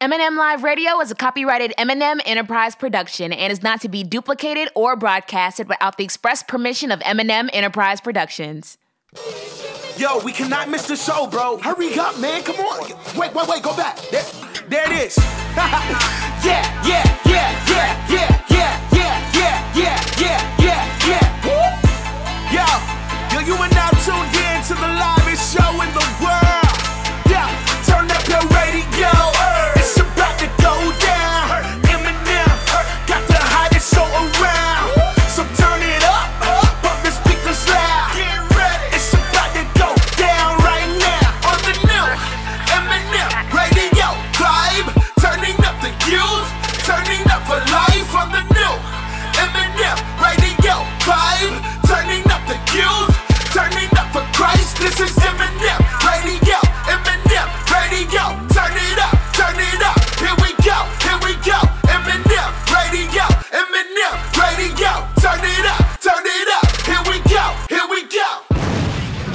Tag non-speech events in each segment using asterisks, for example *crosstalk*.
M&M Live Radio is a copyrighted M&M Enterprise production and is not to be duplicated or broadcasted without the express permission of M&M Enterprise Productions. Yo, we cannot miss the show, bro. Hurry up, man. Come on. Wait, wait, wait. Go back. There, there it is. yeah, yeah, yeah, yeah, yeah, yeah, yeah, yeah, yeah, yeah, yeah, yeah. Yo, yo, you are now tuned in to the livest show in the world.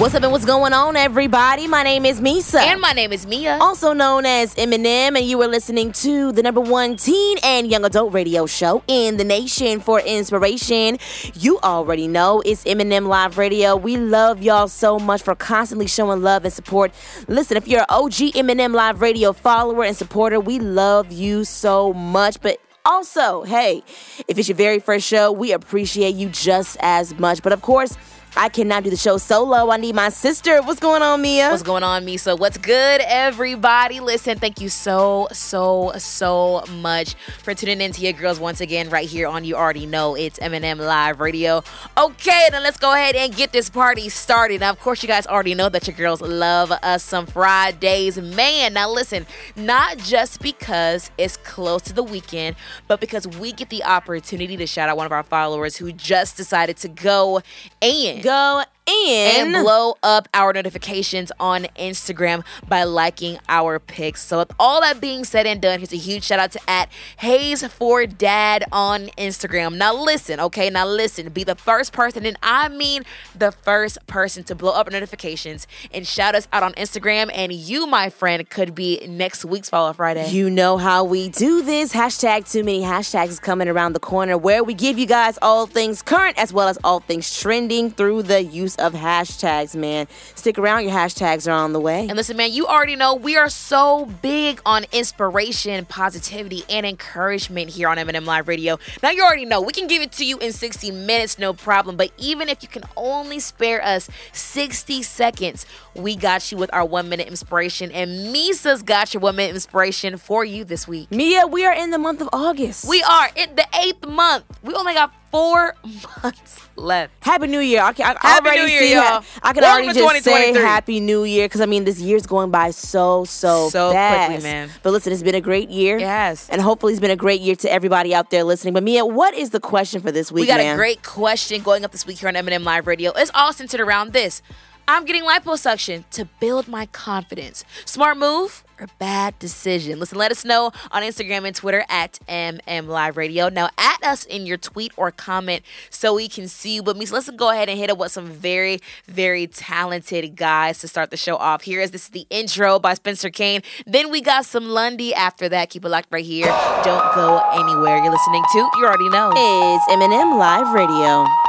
What's up and what's going on, everybody? My name is Meesa. And my name is Meah. also known as M&M, and you are listening to the number one teen and young adult radio show in the nation for inspiration. You already know it's M&M Live Radio. We love y'all so much for constantly showing love and support. Listen, if you're an OG M&M Live Radio follower and supporter, we love you so much. But also, hey, if it's your very first show, we appreciate you just as much. But of course, I cannot do the show solo. I need my sister. What's going on, Meah? What's going on, Meesa? What's good, everybody? Listen, thank you so, so, so much for tuning in to your girls once again right here on You Already Know It's M&M Live Radio. Okay, then let's go ahead and get this party started. Now, of course, you guys already know that your girls love us some Fridays. Man, now listen, not just because it's close to the weekend, but because we get the opportunity to shout out one of our followers who just decided to go and Go in. and blow up our notifications on Instagram by liking our pics. So, with all that being said and done, here's a huge shout out to at Hayes for Dad on Instagram. Now, listen, okay? Now, listen. Be the first person, and I mean the first person to blow up notifications and shout us out on Instagram. And you, my friend, could be next week's Follow Friday. You know how we do this. Hashtag too many hashtags is coming around the corner where we give you guys all things current as well as all things trending through the use of hashtags, man. Stick around, your hashtags are on the way. And listen, man, you already know we are so big on inspiration, positivity, and encouragement here on M&M Live Radio. Now, you already know we can give it to you in 60 minutes, no problem. But even if you can only spare us 60 seconds, we got you with our one minute inspiration. And Meesa's got your one minute inspiration for you this week. Meah, we are in the month of August. We are in the eighth month. We only got four *laughs* months left. Happy New Year. I can I Happy already New Year, see y'all. I can Welcome already just say Happy New Year because I mean this year's going by so so So fast. quickly, man. But listen, it's been a great year. Has. And hopefully it's been a great year to everybody out there listening. But Meah, what is the question for this week? We got man? a great question going up this week here on M&M Live Radio. It's all centered around this. I'm getting liposuction to build my confidence. Smart move or bad decision? Listen, let us know on Instagram and Twitter at MM Live Radio. Now, at us in your tweet or comment so we can see you. But, Mies, let's go ahead and hit up with some very, very talented guys to start the show off. Here is this is the intro by Spencer Kane. Then we got some Lundy after that. Keep it locked right here. Don't go anywhere. You're listening to, you already know. It's M&M Live Radio.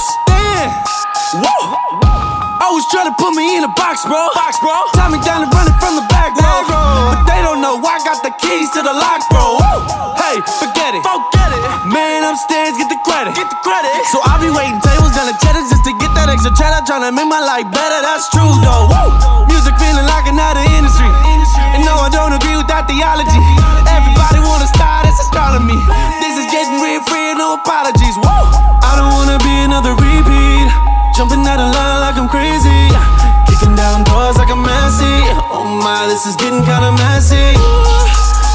Understand. Mm. Whoa. Always try to put me in a box, bro. Box, bro. Me down and run it from the back, bro. But they don't know I got the keys to the lock, bro. Hey, forget it. Forget it. Man upstairs, get the credit. Get the credit. So I be waiting tables down the cheddar just to get that extra cheddar. Trying to make my life better, that's true, though. Music feeling like another industry. And no, I don't agree with that theology. Everybody wanna start this astronomy. This getting free, no apologies. Whoa. I don't wanna be another repeat. Jumping out of line like I'm crazy. Kicking down doors like I'm messy. Oh my, this is getting kinda messy.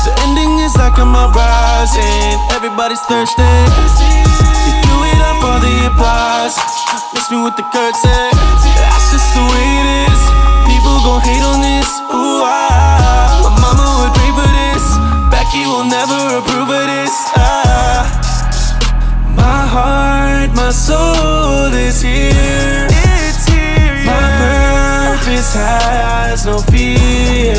The ending is like I'm uprising. Everybody's thirsty. You do it up for the applause. Miss me with the curtsy. That's just the way it is. People gon' hate on this. Ooh, ah. My mama would pray for this. Becky will never approve of this. Ah. My heart, my soul is here. It's here. My purpose has no fear.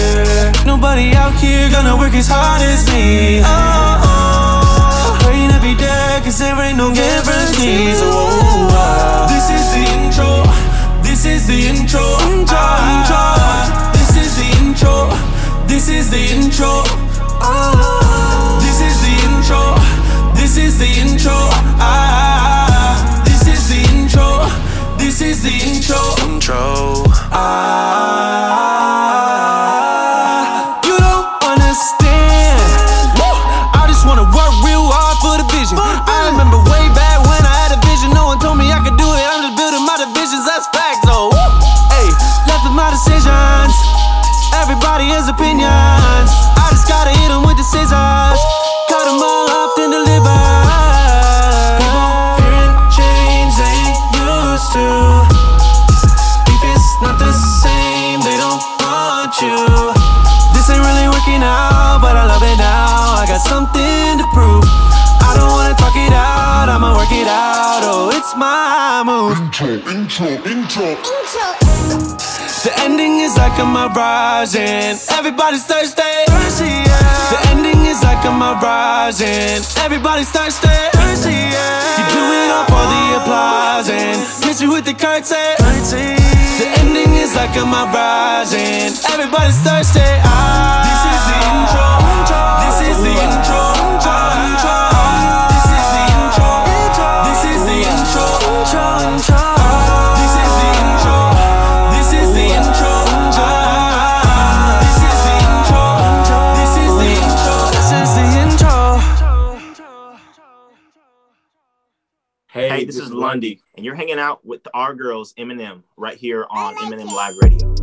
Nobody out here gonna work as hard as me. Oh, oh. Praying every day, cause there ain't no guarantees. Oh, oh. This is the intro. This is the intro. intro, intro. This is the intro. This is the intro. Oh, this is the intro. This is the intro. Ah, is the intro. Intro. Ah, intro, intro, intro. The ending is like a mirage and everybody's thirsty. The ending is like a mirage and everybody's thirsty. You do it up all for the applause and miss me with the curtsy. The ending is like a mirage and everybody's thirsty. Ah, this is the intro. This is the intro. Ah, This is the intro. This is the intro. This is Lundy, and you're hanging out with our girls, M&M, right here on M&M Live Radio.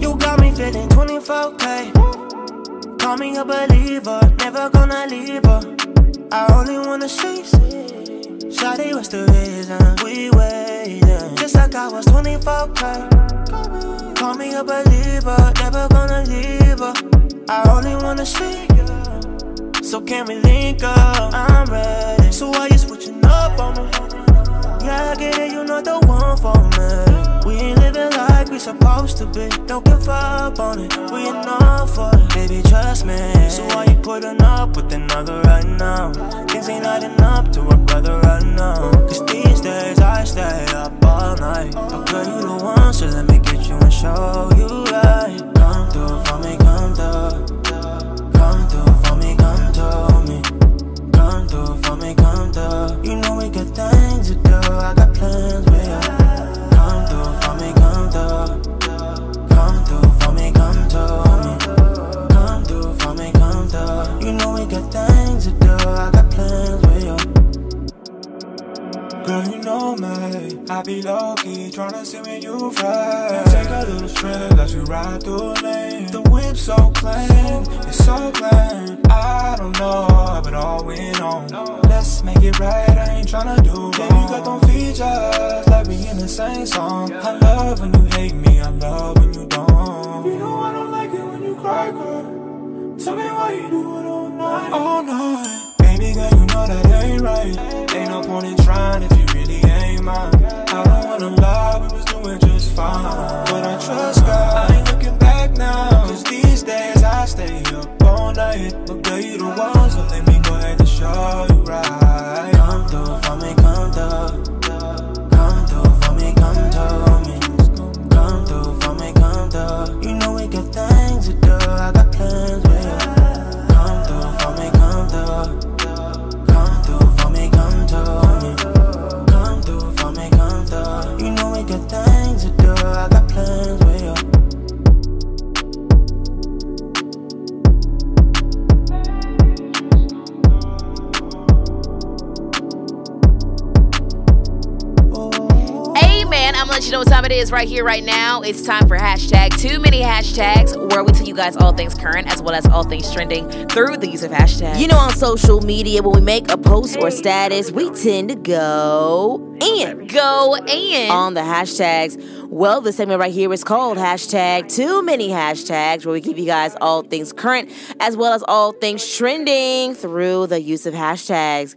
You got me feeling 24K. Call me a believer, never gonna leave her. I only wanna see. Shawty, what's the reason we waiting? Just like I was 24K. Call me a believer, never gonna leave her. I only wanna see. You So can we link up? I'm ready. So why you switching up on me? Yeah, I get it, you're not the one for me. We we supposed to be. Don't give up on it, we enough for it. Baby, trust me. So why you putting up with another right now? Things ain't adding up to a brother right now. Cause these days I stay up all night. But girl, you the one, so let me get you and show you right. Come through for me, come through. Come through for me, come through me. Come through for me, come through. You know we got things to do. I got plans with you. Me. I be low key, tryna see when you fly. Take a little trip, let you ride through lane. The whip so clean, it's so clean. I don't know, but all we know. Let's make it right, I ain't tryna do wrong. Baby, you got them features, like we in the same song. I love when you hate me, I love when you don't. You know I don't like it when you cry, girl. Tell me why you do it all night. All night. Baby girl, you know that ain't right. Ain't no point in trying if you mine. I don't wanna lie, we was doing just fine. But I trust God, I ain't looking back now. Cause these days I stay up all night. But girl, you the one, so let me go ahead and show you right. Come through for me, come through. Come through for me, come through me. Come through for me, come through. Right here, right now. It's time for hashtag too many hashtags, where we tell you guys all things current as well as all things trending through the use of hashtags. You know, on social media, when we make a post or status, we tend to go in Go in. on the hashtags. Well, the segment right here is called hashtag too many hashtags, where we give you guys all things current as well as all things trending through the use of hashtags.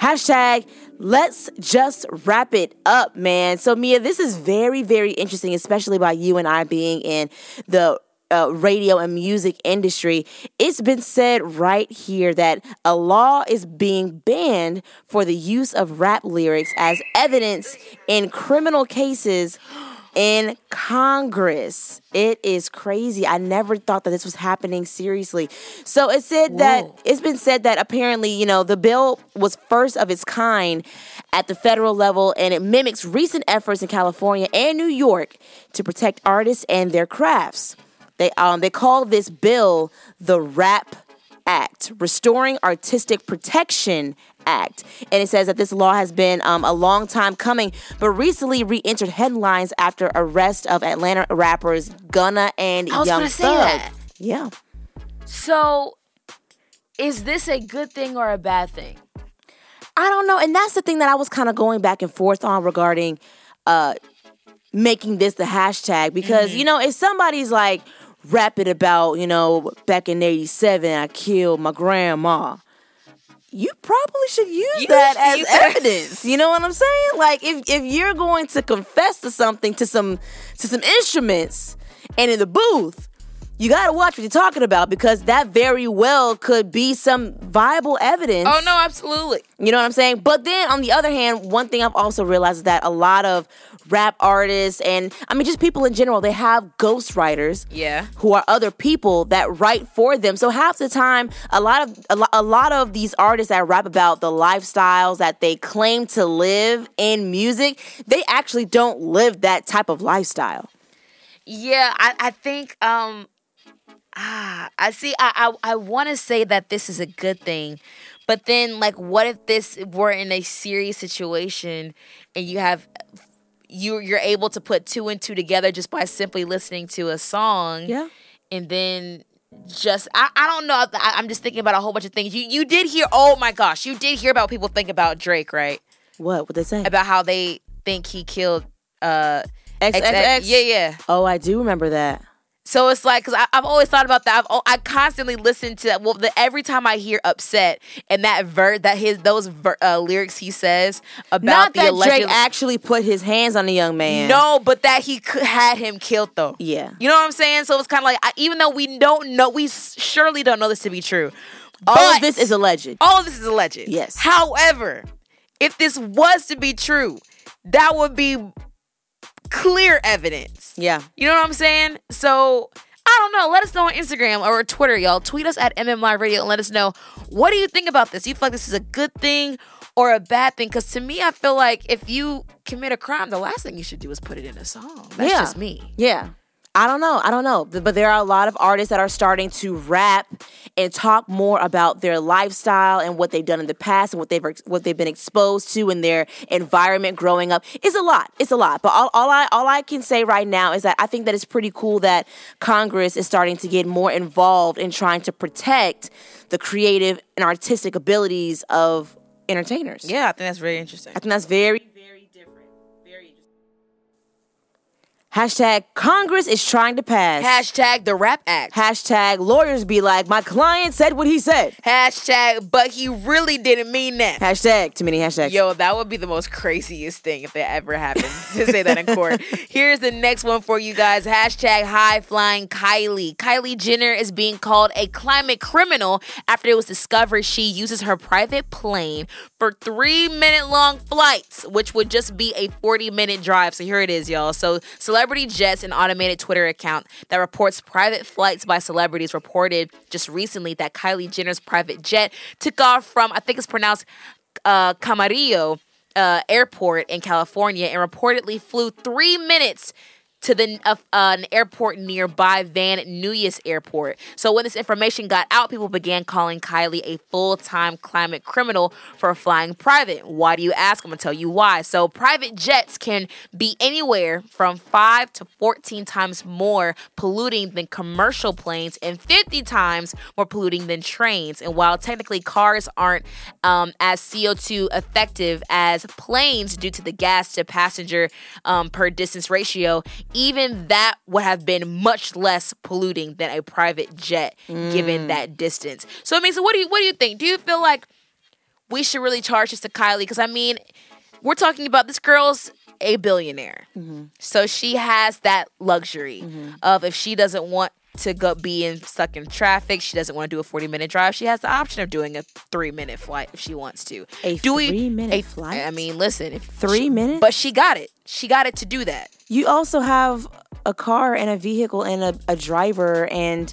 Hashtag let's just wrap it up, man. So, Meah, this is very, very interesting, especially by you and I being in the uh, radio and music industry, it's been said right here that a law is being banned for the use of rap lyrics as evidence in criminal cases in Congress. It is crazy. I never thought that this was happening seriously. So it said that it's been said that apparently, you know, the bill was first of its kind at the federal level and it mimics recent efforts in California and New York to protect artists and their crafts. They um they call this bill the Rap Act, Restoring Artistic Protection Act. And it says that this law has been um, a long time coming, but recently re entered headlines after arrest of Atlanta rappers Gunna and I was Young gonna say Thug. that. Yeah. So, is this a good thing or a bad thing? I don't know. And that's the thing that I was kind of going back and forth on regarding uh making this the hashtag because you know, if somebody's like rapping about, you know, back in 87 I killed my grandma. You probably should use You that as use that. evidence. You know what I'm saying? Like if if you're going to confess to something to some to some instruments and in the booth, you got to watch what you're talking about because that very well could be some viable evidence. Oh no, absolutely. You know what I'm saying? But then on the other hand, one thing I've also realized is that a lot of rap artists and I mean just people in general, they have ghostwriters. Yeah. Who are other people that write for them. So half the time, a lot of a, lo- a lot of these artists that rap about the lifestyles that they claim to live in music, they actually don't live that type of lifestyle. Yeah, I, I think um ah I see I I, I want to say that this is a good thing. But then like what if this were in a serious situation and you have you you're able to put two and two together just by simply listening to a song Yeah. and then just I, I don't know I, I'm just thinking about a whole bunch of things. You you did hear oh my gosh, you did hear about people think about Drake, right? What? What they say? About how they think he killed uh XXX? Yeah, yeah. Oh, I do remember that. So it's like, cause I, I've always thought about that. I've, I constantly listen to that. Well, the, every time I hear upset and that ver that his those ver, uh, lyrics he says about Not the that alleged. Drake actually put his hands on the young man. no, but that he could, had him killed though. Yeah. You know what I'm saying? So it's kind of like, I, even though we don't know, we surely don't know this to be true. All But- of this is alleged. all of this is alleged. Yes. However, if this was to be true, that would be clear evidence. Yeah. You know what I'm saying? So I don't know. Let us know on Instagram or Twitter, y'all. Tweet us at MM Live Radio and let us know what do you think about this. You feel like this is a good thing or a bad thing? Because to me, I feel like if you commit a crime, the last thing you should do is put it in a song. That's Yeah. just me. Yeah. I don't know. I don't know. But there are a lot of artists that are starting to rap and talk more about their lifestyle and what they've done in the past and what they've what they've been exposed to in their environment growing up. It's a lot. It's a lot. But all, all I all I can say right now is that I think that it's pretty cool that Congress is starting to get more involved in trying to protect the creative and artistic abilities of entertainers. Yeah, I think that's very interesting. I think that's very, Hashtag Congress is trying to pass. Hashtag the Rap Act. Hashtag lawyers be like, my client said what he said. Hashtag, but he really didn't mean that. Hashtag, too many hashtags. Yo, that would be the most craziest thing if that ever happened *laughs* to say that in court. Here's the next one for you guys. Hashtag high flying Kylie. Kylie Jenner is being called a climate criminal after it was discovered she uses her private plane for three minute long flights, which would just be a 40 minute drive. So here it is, y'all. So Celebrity Jets, an automated Twitter account that reports private flights by celebrities, reported just recently that Kylie Jenner's private jet took off from, I think it's pronounced uh, Camarillo uh, Airport in California and reportedly flew three minutes to the uh, an airport nearby Van Nuys Airport. So when this information got out, people began calling Kylie a full-time climate criminal for flying private. Why do you ask? I'm gonna tell you why. So private jets can be anywhere from five to 14 times more polluting than commercial planes and 50 times more polluting than trains. And while technically cars aren't um, as CO2 effective as planes due to the gas to passenger um, per distance ratio, even that would have been much less polluting than a private jet given mm. that distance. So I mean, so what do you what do you think? Do you feel like we should really charge this to Kylie? Because I mean, we're talking about this girl's a billionaire, mm-hmm. so she has that luxury mm-hmm. of if she doesn't want to go be in stuck in traffic, she doesn't want to do a forty minute drive. She has the option of doing a three minute flight if she wants to. A do we- three-minute a- flight? I mean, listen, if Three she- minutes? but she got it. She got it to do that. You also have a car and a vehicle and a, a driver and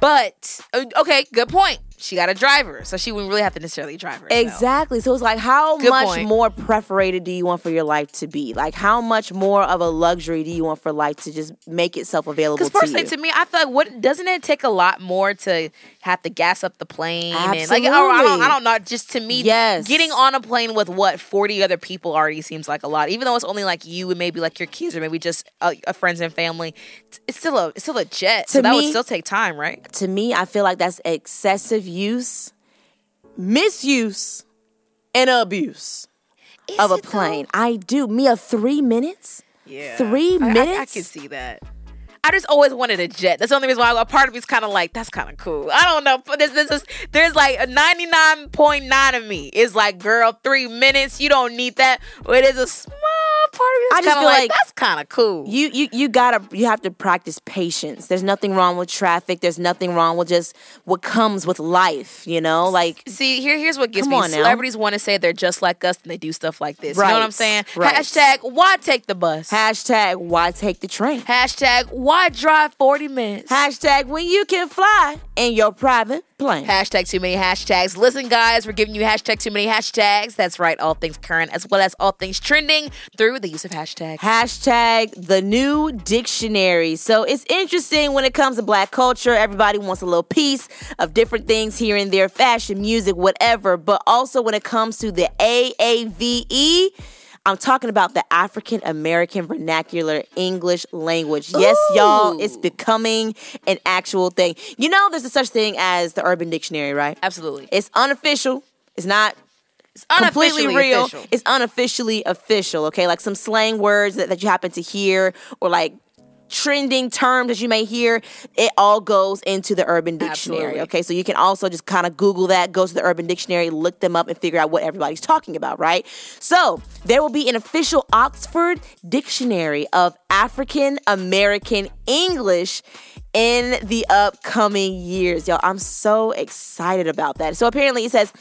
But uh, okay, good point. She got a driver, so she wouldn't really have to necessarily drive herself. Exactly. So it's like, how Good much point. more perforated do you want for your life to be? Like, how much more of a luxury do you want for life to just make itself available Because to personally, you? to me, I feel like what doesn't it take a lot more to have to gas up the plane and like I don't, I don't know. Just to me, Yes. getting on a plane with what forty other people already seems like a lot. Even though it's only like you and maybe like your kids or maybe just a, uh, friends and family, it's- still a it's still a jet. so To that would still take time, right? to me, I feel like that's excessive use, misuse, and abuse of a Is it, though? plane. I do. Me, a three minutes? Yeah, Three I- I- I, can see that. I just always wanted a jet. That's the only reason why a part of me is kind of like, that's kind of cool. I don't know. There's, there's, there's like a 99.9 of me is like, girl, three minutes. You don't need that. But a small part of me I just feel like, like that's kind of cool. You you you gotta you have to practice patience. There's nothing wrong with traffic. There's nothing wrong with just what comes with life. You know, like See, here, here's what gets me. Celebrities want to say they're just like us and they do stuff like this. You know what I'm saying? right. Hashtag, why take the bus? hashtag why take the train. Hashtag, why drive 40 minutes? Hashtag when you can fly in your private plane. Hashtag too many hashtags. Listen, guys, we're giving you hashtag too many hashtags. That's right, all things current as well as all things trending through the use of hashtags. Hashtag the new dictionary. So it's interesting when it comes to black culture. Everybody wants a little piece of different things here and there fashion, music, whatever. But also when it comes to the AAVE, I'm talking about the African American Vernacular English Language. Yes, y'all, it's becoming an actual thing. You know, there's a such thing as the Urban Dictionary, right? Absolutely. It's unofficial. It's not It's completely unofficially real. official. It's unofficially official, okay? Like some slang words that, that you happen to hear or like trending terms that you may hear, it all goes into the Urban Dictionary, Absolutely. okay? So you can also just kind of Google that, go to the Urban Dictionary, look them up, and figure out what everybody's talking about, right? So there will be an official Oxford Dictionary of African American English in the upcoming years. Y'all, I'm so excited about that. So apparently it says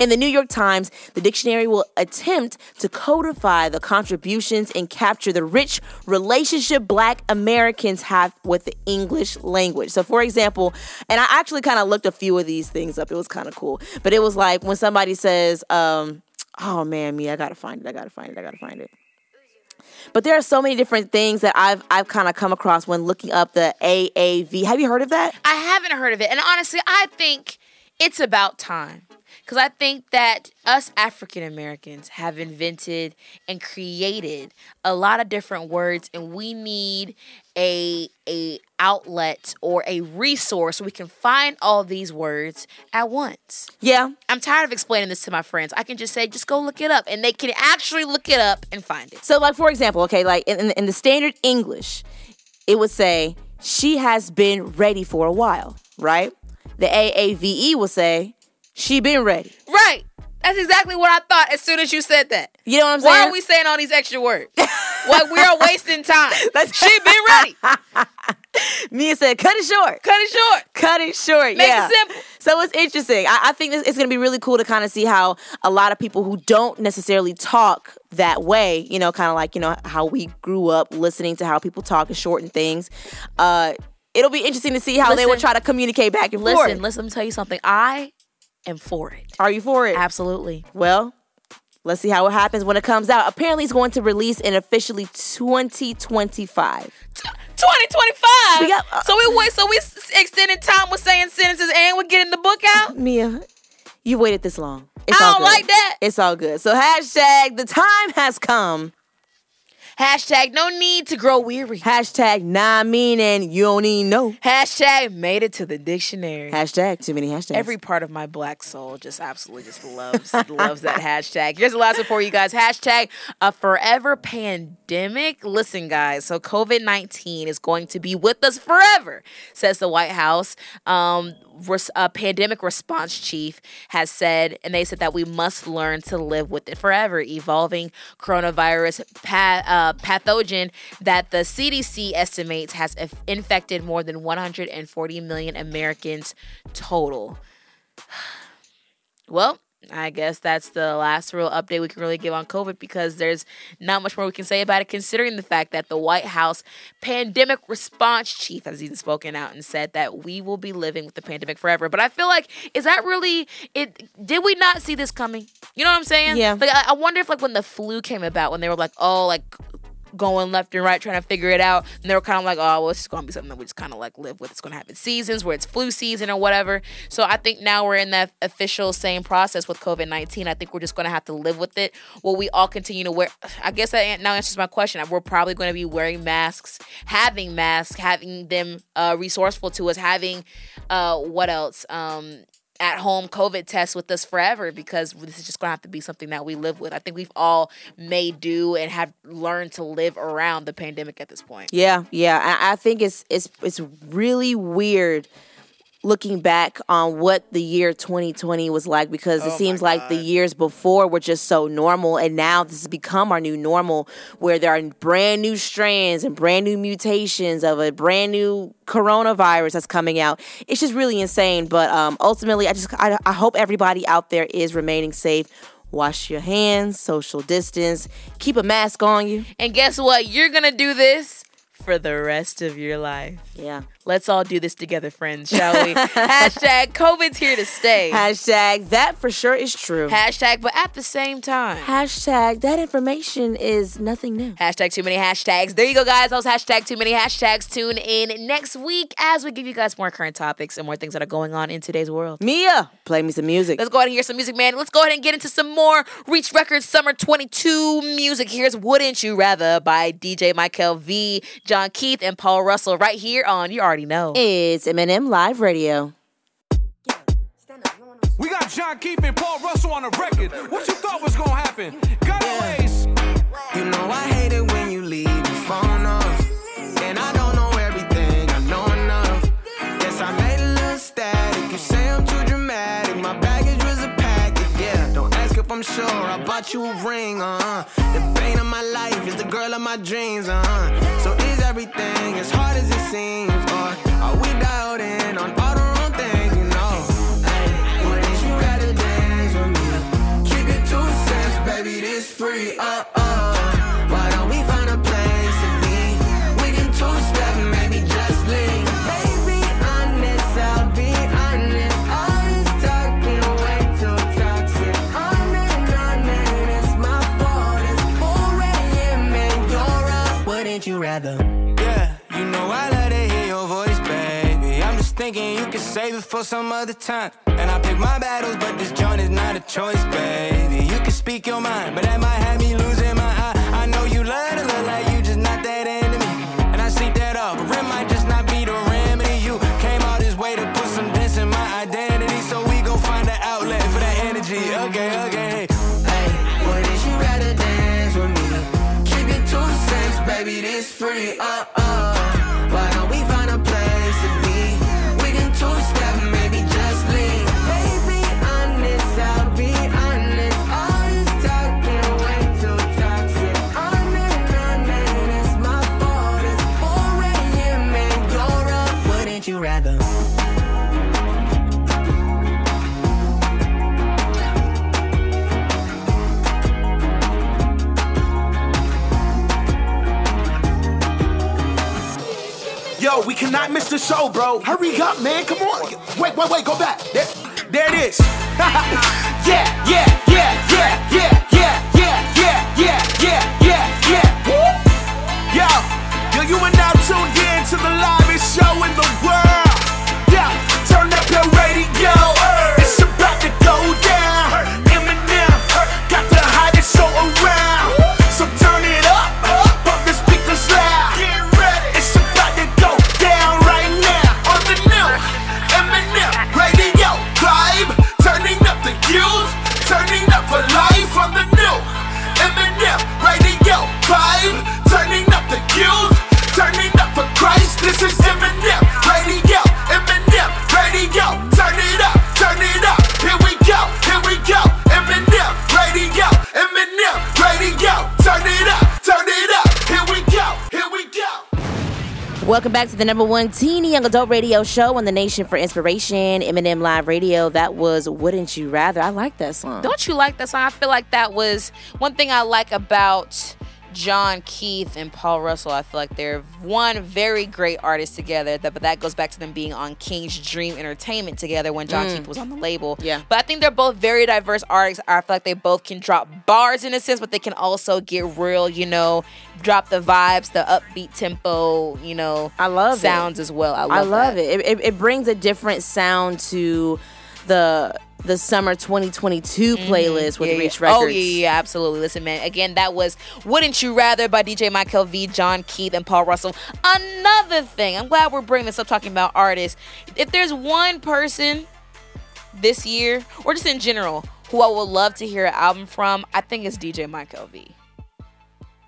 in the New York Times, the dictionary will attempt to codify the contributions and capture the rich relationship black Americans have with the English language. So for example, and I actually kind of looked a few of these things up. It was kind of cool. But it was like when somebody says, um, oh man, me, I gotta find it, I gotta find it, I gotta find it. But there are so many different things that I've I've kind of come across when looking up the AAV. Have you heard of that? I haven't heard of it. And honestly, I think it's about time. Because I think that us African Americans have invented and created a lot of different words, and we need a a outlet or a resource where we can find all these words at once. Yeah. I'm tired of explaining this to my friends. I can just say, just go look it up, and they can actually look it up and find it. So, like for example, okay, like in, in the standard English, it would say she has been ready for a while, right? The AAVE will say she been ready. Right. That's exactly what I thought as soon as you said that. You know what I'm saying? Why are we saying all these extra words? *laughs* like we are wasting time. *laughs* That's- she been ready. *laughs* Meah said, "Cut it short." Cut it short. Cut it short. Make it simple. So it's interesting. I, I think this, it's going to be really cool to kind of see how a lot of people who don't necessarily talk that way, you know, kind of like you know how we grew up listening to how people talk and shorten things. Uh, it'll be interesting to see how they will try to communicate back and Listen, forth. listen, let me tell you something. I am for it. Are you for it? Absolutely. Well, Let's see how it happens when it comes out. Apparently, it's going to release in officially 2025. 2025. We got- uh, so we wait. So we extended time with saying sentences, and we're getting the book out. Meah, you waited this long. It's I all don't good. like that. It's all good. So hashtag the time has come. Hashtag no need to grow weary. Hashtag nah meaning you don't even know. Hashtag made it to the dictionary. Hashtag too many hashtags. Every part of my black soul just absolutely just loves loves that *laughs* hashtag. Here's the last one for you guys. Hashtag a forever pandemic. Listen, guys. So COVID nineteen is going to be with us forever, says the White House. Um, res- a pandemic response chief has said, and they said that we must learn to live with it forever. Evolving coronavirus uh, pathogen that the CDC estimates has inf- infected more than 140 million Americans total. *sighs* Well, I guess that's the last real update we can really give on COVID because there's not much more we can say about it, considering the fact that the White House pandemic response chief has even spoken out and said that we will be living with the pandemic forever. But I feel like, is that really it? Did we not see this coming? You know what I'm saying? Yeah. Like, I, I wonder if, like, when the flu came about, when they were like, oh, like, going left and right trying to figure it out. And they were kind of like oh well it's going to be something that we just kind of like live with. It's going to happen seasons where it's flu season or whatever. So i think now we're in that official same process with covid-19 i think we're just going to have to live with it. Will we all continue to wear i guess that now answers my question. We're probably going to be wearing masks having masks having them uh, resourceful to us having uh, what else? Um, at home COVID tests with us forever because this is just gonna have to be something that we live with. I think we've all made do and have learned to live around the pandemic at this point. Yeah, yeah. I, I think it's it's it's really weird looking back on what the year 2020 was like because it seems like the years before were just so normal and now this has become our new normal where there are brand new strands and brand new mutations of a brand new coronavirus that's coming out. It's just really insane but um, ultimately i just I, I hope everybody out there is remaining safe. Wash your hands social distance keep a mask on you. And guess what? You're gonna do this for the rest of your life. yeah Let's all do this together, friends, shall we? *laughs* Hashtag COVID's here to stay. hashtag that for sure is true Hashtag, but at the same time. Hashtag that information is nothing new. Hashtag too many hashtags. There you go, guys. Those hashtag too many hashtags. Tune in next week as we give you guys more current topics and more things that are going on in today's world. Meah, play me some music. Let's go ahead and hear some music, man. Let's go ahead and get into some more Reach Records Summer 22 music. Here's Wouldn't You Rather by DJ Mykael V, John Keith, and Paul Russell right here on You Already Know. It's M&M Live Radio. We got John Keith and Paul Russell on the record. What you thought was gonna happen? Gotaways. You know I bought you a ring, uh huh. The pain of my life is the girl of my dreams, uh huh. So is everything as hard as it seems? Or are we dialed in on all the wrong things, you know? Dance with me? Keep two cents, baby, this free, uh. Rather? Yeah, you know I love to hear your voice, baby. I'm just thinking you can save it for some other time. And I pick my battles, but this joint is not a choice, baby. You can speak your mind, but that might have me losing this free, uh We cannot miss the show, bro. Hurry up, man. Come on. Wait, wait, wait. Go back. There, there it is. *laughs* yeah, yeah, yeah, yeah, yeah, back to the number one teeny young adult radio show on the nation for inspiration, M&M Live Radio. That was Wouldn't You Rather? I like that song. Don't you like that song? I feel like that was one thing I like about John Keith and Paul Russell. I feel like they're one very great artist together. That, but that goes back to them being on King's Dream Entertainment together when John Keith mm. was on the label. Yeah. But I think they're both very diverse artists. I feel like they both can drop bars in a sense, but they can also get real, you know, drop the vibes, the upbeat tempo, you know, I love it. sounds as well. I love, I love it. It, it. it brings a different sound to the the summer 2022 playlist with Mm-hmm. Yeah, Reach yeah. Records. Oh yeah, yeah, yeah, absolutely. Listen, man. Again, that was "Wouldn't You Rather" by DJ Mykael V, John Keith, and Paul Russell. Another thing, I'm glad we're bringing this up, talking about artists. If there's one person this year, or just in general, who I would love to hear an album from, I think it's DJ Mykael V.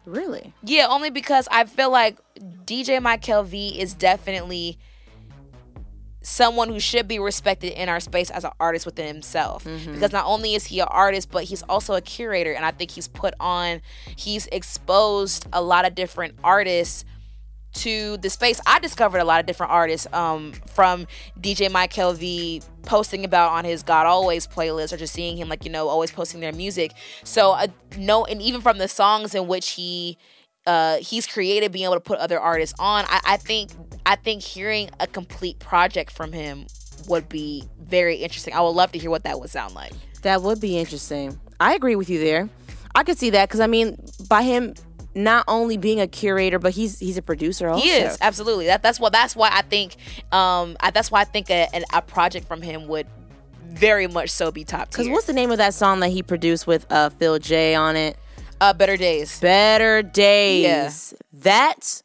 Really? Yeah, only because I feel like DJ Mykael V is definitely someone who should be respected in our space as an artist within himself. Because not only is he an artist, but he's also a curator. And I think he's put on, he's exposed a lot of different artists to the space. I discovered a lot of different artists um, from DJ Mykael V posting about on his God Always playlist or just seeing him like, you know, always posting their music. So uh, no, and even from the songs in which he uh, he's created being able to put other artists on. I, I think I think hearing a complete project from him would be very interesting. I would love to hear what that would sound like. That would be interesting. I agree with you there. I could see that because I mean, by him not only being a curator, but he's he's a producer also. He is absolutely that. That's what. That's why I think. Um, I, that's why I think a, a project from him would very much so be top Because what's the name of that song that he produced with uh, Phil J on it? Uh, Better Days? Better Days. That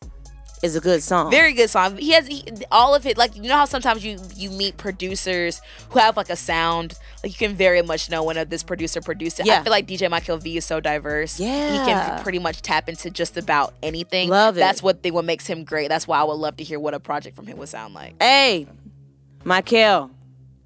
is a good song. Very good song. He has he, all of it. Like you know how sometimes you you meet producers who have like a sound. Like you can very much know when a, this producer produced it. Yeah. I feel like DJ Mykael V is so diverse. Yeah, he can pretty much tap into just about anything. Love it. That's what they what makes him great. That's why I would love to hear what a project from him would sound like. hey, Michael,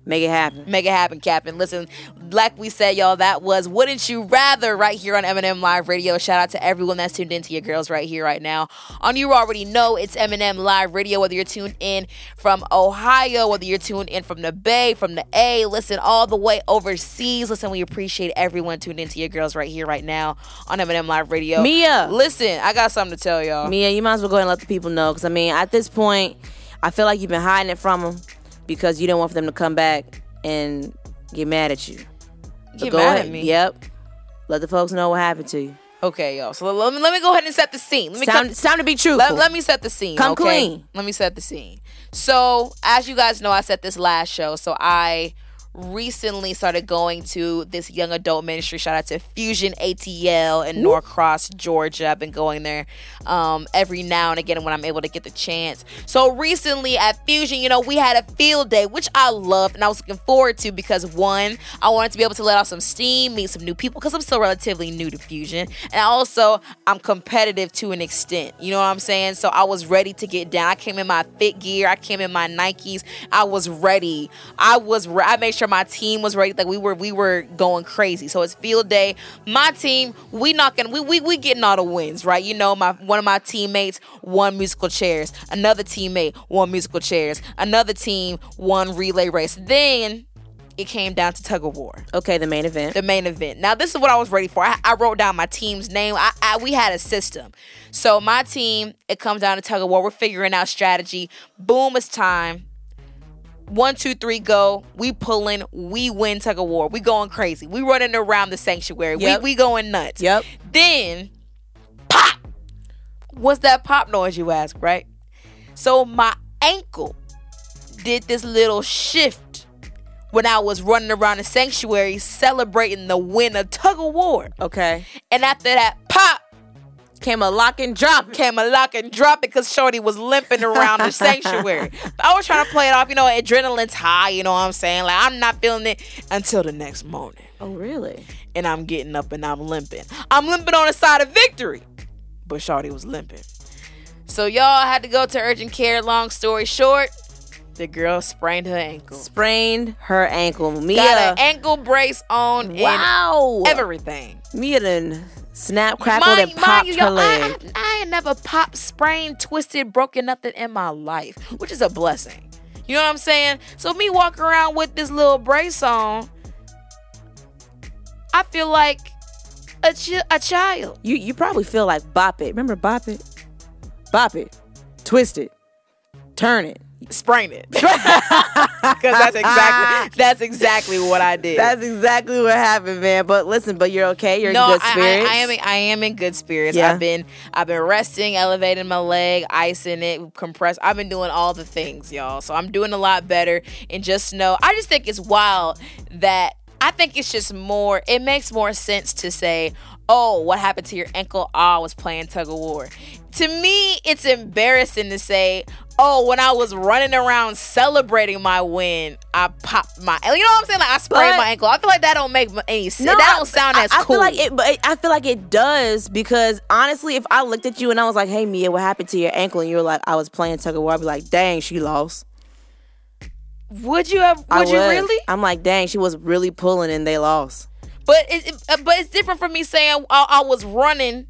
make it happen. Mm-hmm. Make it happen, Captain. Listen, like we said, y'all, that was Wouldn't You Rather right here on M&M Live Radio. Shout out to everyone that's tuned into your girls right here, right now. On you already know it's M&M Live Radio, whether you're tuned in from Ohio, whether you're tuned in from the Bay, from the A, listen, all the way overseas. Listen, we appreciate everyone tuned into your girls right here, right now on M&M Live Radio. Meah. Listen, I got something to tell y'all. Meah, you might as well go ahead and let the people know. Because I mean, at this point, I feel like you've been hiding it from them because you don't want for them to come back and get mad at you. But Get go mad ahead. at me? Yep. Let the folks know what happened to you. Okay, y'all. So let me, let me go ahead and set the scene. Let me It's time, cut- it's time to be truthful. Let, let me set the scene. Come okay? clean. Let me set the scene. So, as you guys know, I set this last show. So, I recently started going to this young adult ministry. Shout out to Fusion ATL in Norcross, Georgia. I've been going there um, every now and again when I'm able to get the chance. So, recently at Fusion, you know, we had a field day, which I loved and I was looking forward to because one, I wanted to be able to let off some steam, meet some new people because I'm still relatively new to Fusion. And also, I'm competitive to an extent. You know what I'm saying? So I was ready to get down. I came in my fit gear. I came in my Nikes. I was ready. I was. Re- I made sure my team was ready. Like we were. We were going crazy. So it's field day. My team. We knocking. We we we getting all the wins, right? You know, my one of my teammates won musical chairs. Another teammate won musical chairs. Another team won relay race. Then it came down to tug of war okay, the main event. the main event. Now, this is what I was ready for. I, I wrote down my team's name. I, I we had a system. So my team, it comes down to tug of war. We're figuring out strategy. Boom, it's time. One, two, three, go. We pulling. We win tug of war. We going crazy. We running around the sanctuary. Yep. We we going nuts. Yep. Then pop. What's that pop noise, you ask, right? So my ankle did this little shift when I was running around the sanctuary celebrating the win of tug of war. Okay. And after that pop, Came a lock and drop. came a lock and drop because Shorty was limping around the *laughs* sanctuary. I was trying to play it off, you know, adrenaline's high, you know what I'm saying? Like I'm not feeling it until the next morning. Oh, really? And I'm getting up and I'm limping. I'm limping on the side of victory. But Shorty was limping. So y'all had to go to urgent care. Long story short, the girl sprained her ankle. Sprained her ankle. Meah. Got an ankle brace on wow. and everything. Meah done snap, crackled, Mind- and popped you, her yo, leg. I, I ain't never popped, sprained, twisted, broken nothing in my life, which is a blessing. You know what I'm saying? So me walking around with this little brace on, I feel like a chi- a child. You you probably feel like bop it. Remember bop it? Bop it. Twist it. Turn it. Sprain it, *laughs* because that's exactly that's exactly what I did. That's exactly what happened, man. But listen, but you're okay. You're no, in good I- spirits. I, I am. I am in good spirits. Yeah. I've been. I've been resting, elevating my leg, icing it, compress. I've been doing all the things, y'all. So I'm doing a lot better. And just know, I just think it's wild that I think it's just more. It makes more sense to say, "Oh, what happened to your ankle? Oh, I was playing tug of war." To me, it's embarrassing to say, "Oh, when I was running around celebrating my win, I popped my." You know what I'm saying? Like I sprained But- my ankle. I feel like that don't make any sense. No, that I- don't sound I, as I cool. feel like it, but I feel like it does because honestly, if I looked at you and I was like, "Hey, Meah, what happened to your ankle?" and you were like, "I was playing tug of war," I'd be like, "Dang, she lost." Would you have? Would I you really? I'm like, "Dang, she was really pulling and they lost." But it, it- uh, but it's different from me saying I, I was running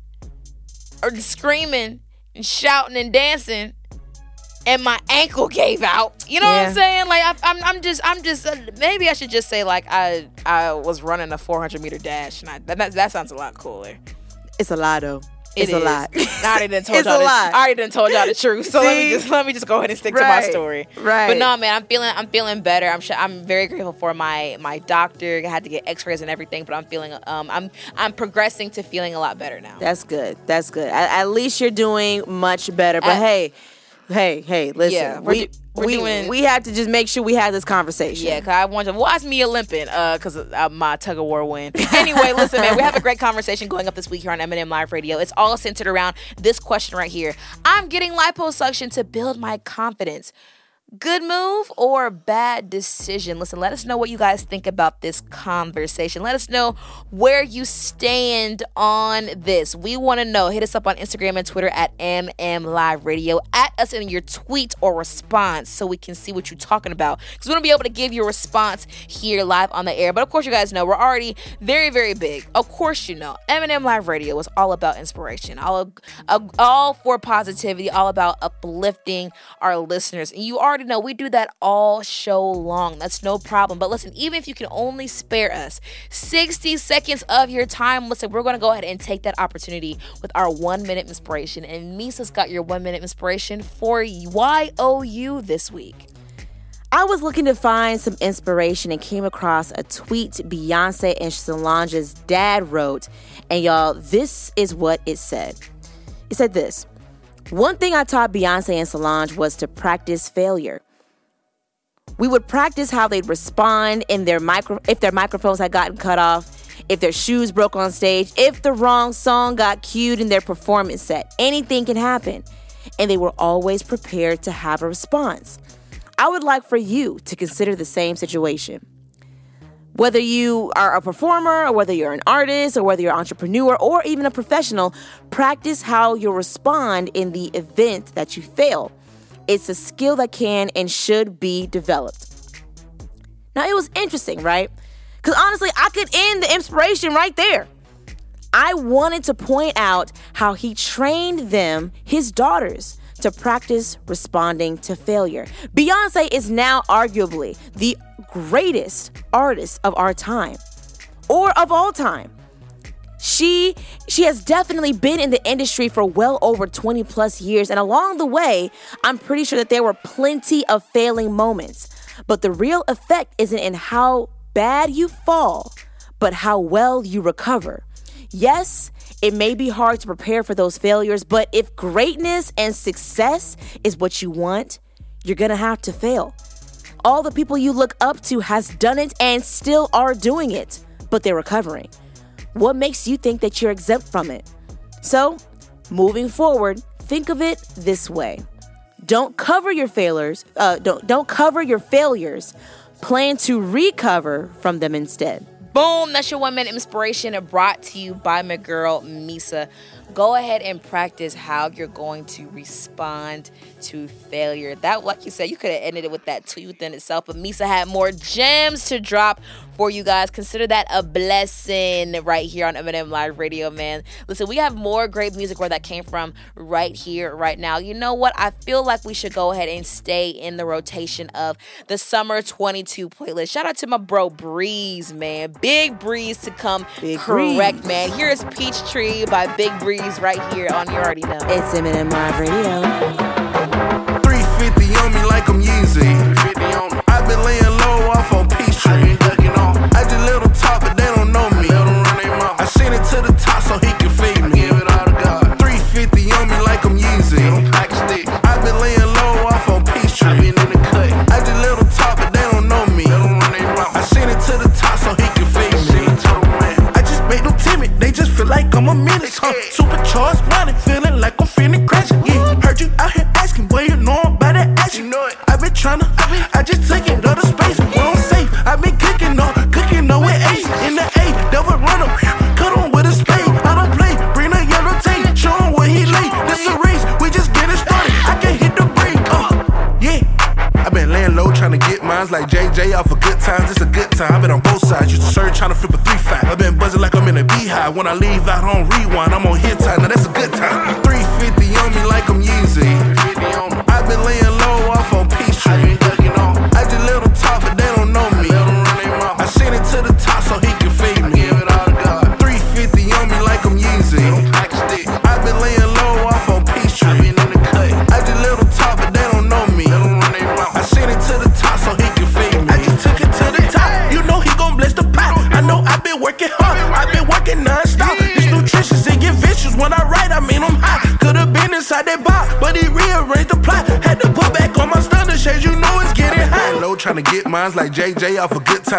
or screaming and shouting and dancing, and my ankle gave out. You know what I'm saying? Like I, I'm I'm just I'm just uh, maybe I should just say like I I was running a 400 meter dash, and I, that that, that sounds a lot cooler. It's a lot though. It's It a is. lie. *laughs* I already done told It's y'all a the, lie. I already done told y'all the truth. So let me just let me just go ahead and stick to my story. Right. But no, man, I'm feeling I'm feeling better. I'm sure, I'm very grateful for my my doctor. I had to get X-rays and everything, but I'm feeling um I'm I'm progressing to feeling a lot better now. That's good. That's good. At, at least you're doing much better. But At- hey, hey, hey, listen. Yeah, we're we we're we, doing- we have to just make sure we had this conversation. Yeah, cause I want to watch me Olympian, uh, cause of uh, my tug of war win. Anyway, listen, man, we have a great conversation going up this week here on M&M Live Radio. It's all centered around this question right here. I'm getting liposuction to build my confidence. Good move or bad decision? Listen, let us know what you guys think about this conversation. Let us know where you stand on this. We want to know. Hit us up on Instagram and Twitter at MM Live Radio. At us in your tweet or response so we can see what you're talking about. Because we want to be able to give you a response here live on the air. But of course, you guys know we're already very, very big. Of course, you know M&M Live Radio is all about inspiration, all uh, all for positivity, all about uplifting our listeners. And you already know we do that all show long. That's no problem. But listen, even if you can only spare us 60 seconds of your time, listen, we're going to go ahead and take that opportunity with our one minute inspiration. And Meesa's got your one minute inspiration for YOU this week. I was looking to find some inspiration and came across a tweet Beyonce and Solange's dad wrote. And y'all, this is what it said. It said this One thing I taught Beyonce and Solange was to practice failure. We would practice how they'd respond in their micro if their microphones had gotten cut off, if their shoes broke on stage, if the wrong song got cued in their performance set. Anything can happen. And they were always prepared to have a response. I would like for you to consider the same situation. Whether you are a performer, or whether you're an artist, or whether you're an entrepreneur, or even a professional, practice how you'll respond in the event that you fail. It's a skill that can and should be developed. Now, it was interesting, right? Because honestly, I could end the inspiration right there. I wanted to point out how he trained them, his daughters, to practice responding to failure. Beyonce is now arguably the greatest artist of our time or of all time. She she has definitely been in the industry for well over 20 plus years and along the way, I'm pretty sure that there were plenty of failing moments. But the real effect isn't in how bad you fall, but how well you recover. Yes, It may be hard to prepare for those failures, but if greatness and success is what you want, you're gonna have to fail. All the people you look up to has done it and still are doing it, but they're recovering. What makes you think that you're exempt from it? So, moving forward, think of it this way. Don't cover your failures, uh, don't don't cover your failures. Plan to recover from them instead. Boom, that's your one minute inspiration brought to you by my girl Meesa. Go ahead and practice how you're going to respond to failure. That, like you said, you could have ended it with that tweet within itself, but Meesa had more gems to drop for you guys. Consider that a blessing right here on M&M Live Radio, man. Listen, we have more great music where that came from right here, right now. You know what? I feel like we should go ahead and stay in the rotation of the Summer 22 playlist. Shout out to my bro Breeze, man. Big Breeze to come Big correct, Breeze. man. Here is Peachtree by Big Breeze right here on You Already Know. It's M&M Live Radio. 350 on me like I'm Yeezy.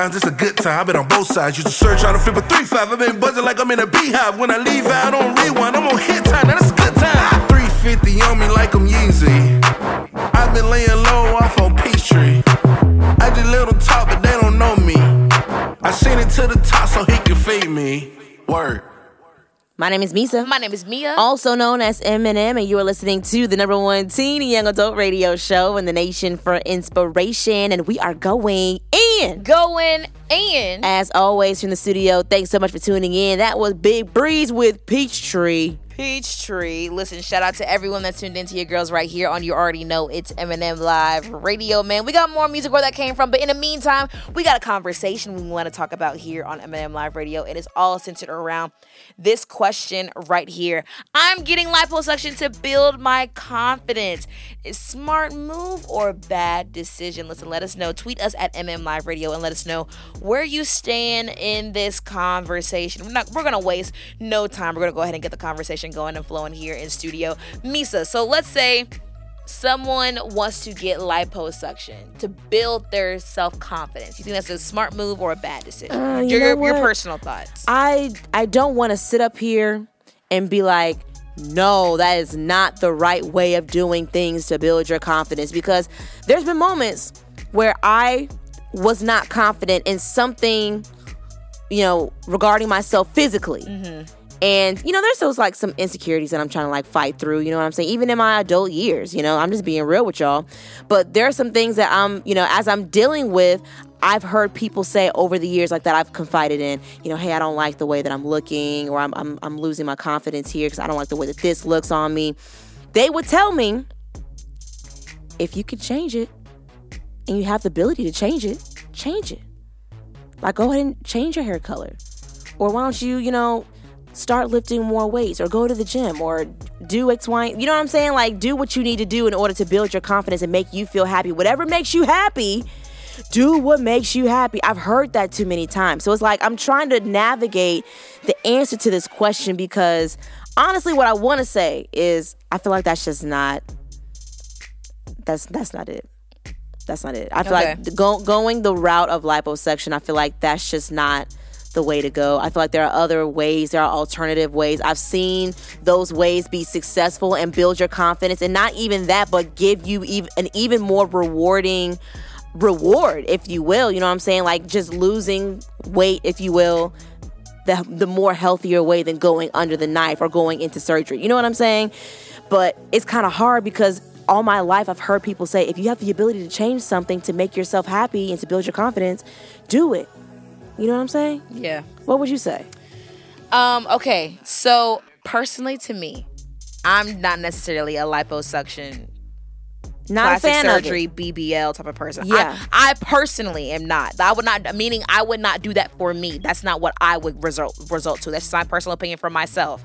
Times. It's a good time. I've been on both sides. Used to search trying to flip a 3-5. I've been buzzing like I'm in a beehive. When I leave out on rewind, I'm on hit name is Meesa. My name is Meah. also known as M&M, and you are listening to the number one teen and young adult radio show in the nation for inspiration. And we are going in. Going in. As always, from the studio, thanks so much for tuning in. That was Big Breeze with Peachtree. Peachtree. Listen, shout out to everyone that's tuned into your girls right here on You Already Know It's M&M Live Radio, man. We got more music where that came from, but in the meantime, we got a conversation we want to talk about here on M&M Live Radio. It is all centered around this question right here. I'm getting liposuction to build my confidence. Is smart move or bad decision? Listen, let us know. Tweet us at MM Live Radio and let us know where you stand in this conversation. We're not we're gonna waste no time. We're gonna go ahead and get the conversation going and flowing here in studio. Meesa, so let's say someone wants to get liposuction to build their self-confidence. You think that's a smart move or a bad decision? Uh, you your, your, your personal thoughts. I I don't want to sit up here and be like, no, that is not the right way of doing things to build your confidence because there's been moments where I was not confident in something, you know, regarding myself physically. And you know, there's those like some insecurities that I'm trying to like fight through. You know what I'm saying? Even in my adult years, you know, I'm just being real with y'all. But there are some things that I'm, you know, as I'm dealing with, I've heard people say over the years like that I've confided in. You know, hey, I don't like the way that I'm looking, or I'm I'm, I'm losing my confidence here because I don't like the way that this looks on me. They would tell me, if you could change it, and you have the ability to change it, change it. Like, go ahead and change your hair color. Or why don't you, you know, start lifting more weights or go to the gym or do X, Y. You know what I'm saying? Like, do what you need to do in order to build your confidence and make you feel happy. Whatever makes you happy, do what makes you happy. I've heard that too many times. So it's like I'm trying to navigate the answer to this question because honestly, what I want to say is I feel like that's just not. That's that's not it. That's not it. I feel Okay. like the- go, going the route of liposuction. I feel like that's just not the way to go. I feel like there are other ways. There are alternative ways. I've seen those ways be successful and build your confidence, and not even that, but give you an even more rewarding reward, if you will. You know what I'm saying? Like just losing weight, if you will, the the more healthier way than going under the knife or going into surgery. You know what I'm saying? But it's kind of hard because all my life I've heard people say if you have the ability to change something to make yourself happy and to build your confidence, do it. You know what I'm saying? Yeah. What would you say? Um, okay. So personally to me, I'm not necessarily a liposuction Not a plastic surgery. BBL type of person. Yeah. I, I personally am not. I would not meaning I would not do that for me. That's not what I would result result to. That's my personal opinion for myself.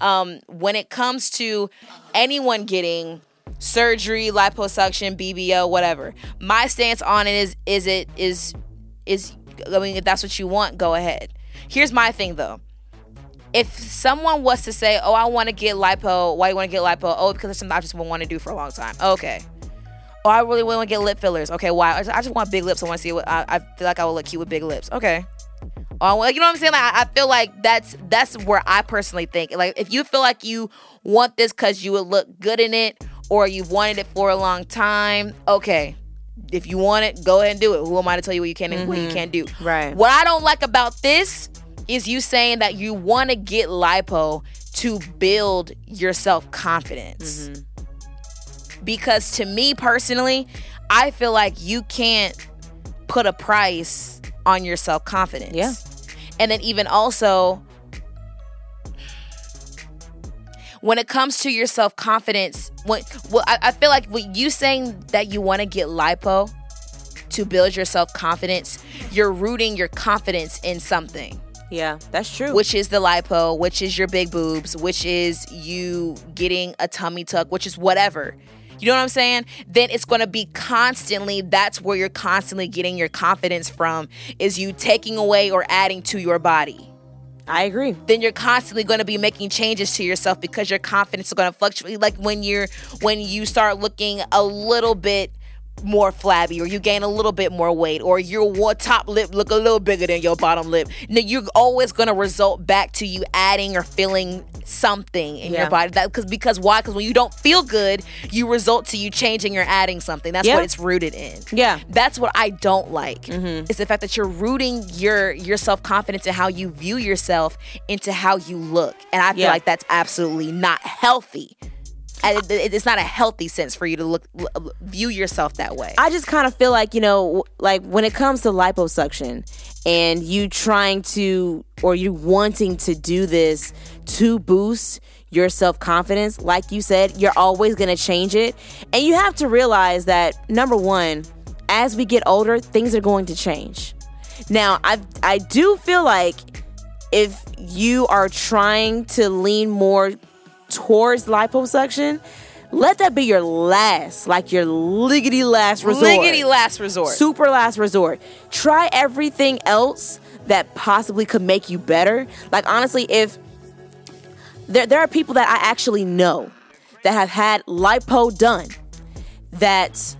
Um, when it comes to anyone getting surgery, liposuction, BBL, whatever, my stance on it is is it is is I mean if that's what you want, go ahead. Here's my thing though if someone was to say, "Oh, I want to get lipo," why you want to get lipo? Oh, because it's something I just want to do for a long time. Okay. Oh, I really want to get lip fillers. Okay, why? I just, I just want big lips. I want to see what I, I feel like I would look cute with big lips. Okay. Oh, well, you know what I'm saying? Like, I feel like that's that's where I personally think. Like, if you feel like you want this because you would look good in it, or you've wanted it for a long time, okay. If you want it, go ahead and do it. Who am I to tell you what you can and what you mm-hmm. can't do? Right. What I don't like about this is you saying that you want to get lipo to build your self confidence. Mm-hmm. Because to me personally, I feel like you can't put a price on your self confidence. Yeah. And then even also, when it comes to your self confidence, when well, I, I feel like when you saying that you want to get lipo to build your self confidence, you're rooting your confidence in something Yeah, that's true. which is the lipo, which is your big boobs, which is you getting a tummy tuck, which is whatever. You know what I'm saying? Then it's going to be constantly that's where you're constantly getting your confidence from is you taking away or adding to your body. I agree. Then you're constantly going to be making changes to yourself because your confidence is going to fluctuate like when you're when you start looking a little bit more flabby or you gain a little bit more weight or your top lip look a little bigger than your bottom lip now you're always going to result back to you adding or feeling something in Yeah. your body that because because why because when you don't feel good you result to you changing or adding something that's Yeah. what it's rooted in Yeah. that's what I don't like. Mm-hmm. Is the fact that you're rooting your your self confidence and how you view yourself into how you look, and I feel Yeah. like that's absolutely not healthy. It's not a healthy sense for you to look view yourself that way. I just kind of feel like, you know, like when it comes to liposuction and you trying to or you wanting to do this to boost your self confidence, like you said, you're always going to change it. And you have to realize that number 1, as we get older, things are going to change. Now, I I do feel like if you are trying to lean more towards liposuction, let that be your last, like your liggity last resort. Liggity last resort. Super last resort. Try everything else that possibly could make you better. Like honestly, if there there are people that I actually know that have had lipo done that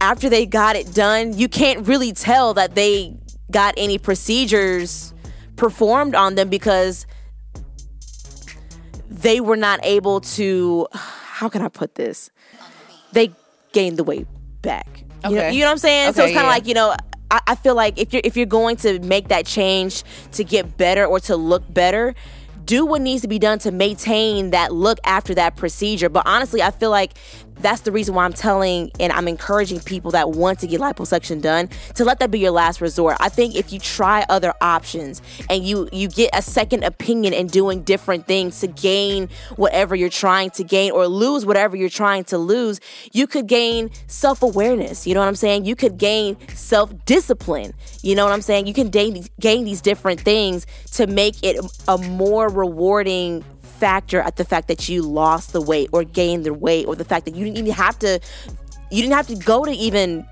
after they got it done, you can't really tell that they got any procedures performed on them because they were not able to how can I put this? They gained the weight back. You, know, you know what I'm saying? so it's kind of yeah. like, you know, I, I feel like if you're if you're going to make that change to get better or to look better, do what needs to be done to maintain that look after that procedure. But honestly, I feel like that's the reason why I'm telling and I'm encouraging people that want to get liposuction done to let that be your last resort. I think if you try other options and you you get a second opinion in doing different things to gain whatever you're trying to gain or lose whatever you're trying to lose, you could gain self-awareness. You know what I'm saying? You could gain self-discipline. You know what I'm saying? You can gain these, gain these different things to make it a more rewarding factor at the fact that you lost the weight or gained the weight or the fact that you didn't even have to you didn't have to go to even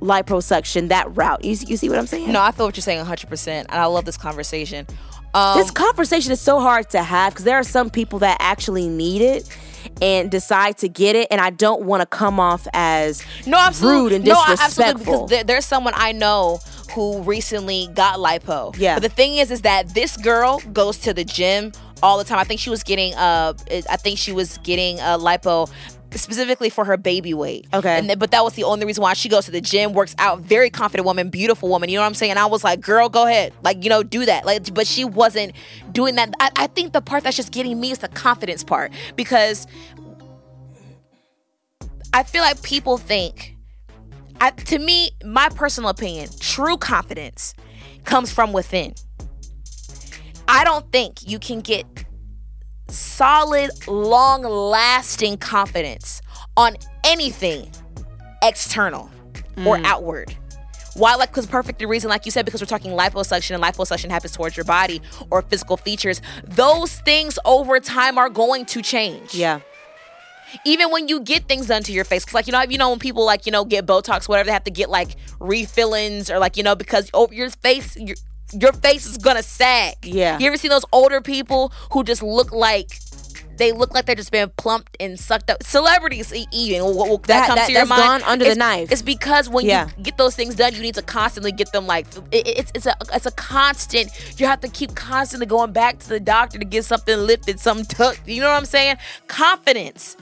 liposuction that route. You, you see what I'm saying? No, I feel what you're saying 100%. And I love this conversation. Um, this conversation is so hard to have because there are some people that actually need it and decide to get it, and I don't want to come off as no, absolutely. rude and No, I- disrespectful. absolutely, because there, there's someone I know who recently got lipo. Yeah. But the thing is, is that this girl goes to the gym all the time. I think she was getting, uh, I think she was getting a lipo specifically for her baby weight. Okay. And then, but that was the only reason why she goes to the gym, works out, very confident woman, beautiful woman. You know what I'm saying? And I was like, girl, go ahead, like you know, do that. Like, but she wasn't doing that. I, I think the part that's just getting me is the confidence part because I feel like people think, I, to me, my personal opinion, true confidence comes from within. I don't think you can get solid, long lasting confidence on anything external or mm. outward. Why? Like, because perfect the reason, like you said, because we're talking liposuction and liposuction happens towards your body or physical features. Those things over time are going to change yeah. even when you get things done to your face, 'cause, like you know, you know when people like you know get Botox, whatever, they have to get like refillings or like you know because oh your face your your face is gonna sag. Yeah. You ever see those older people who just look like they look like they're just being plumped and sucked up? Celebrities even that, That- comes that- to your that's mind. gone under the knife. It's because when Yeah. you get those things done, you need to constantly get them like it, it's it's a it's a constant. You have to keep constantly going back to the doctor to get something lifted, something tucked. You know what I'm saying? Confidence,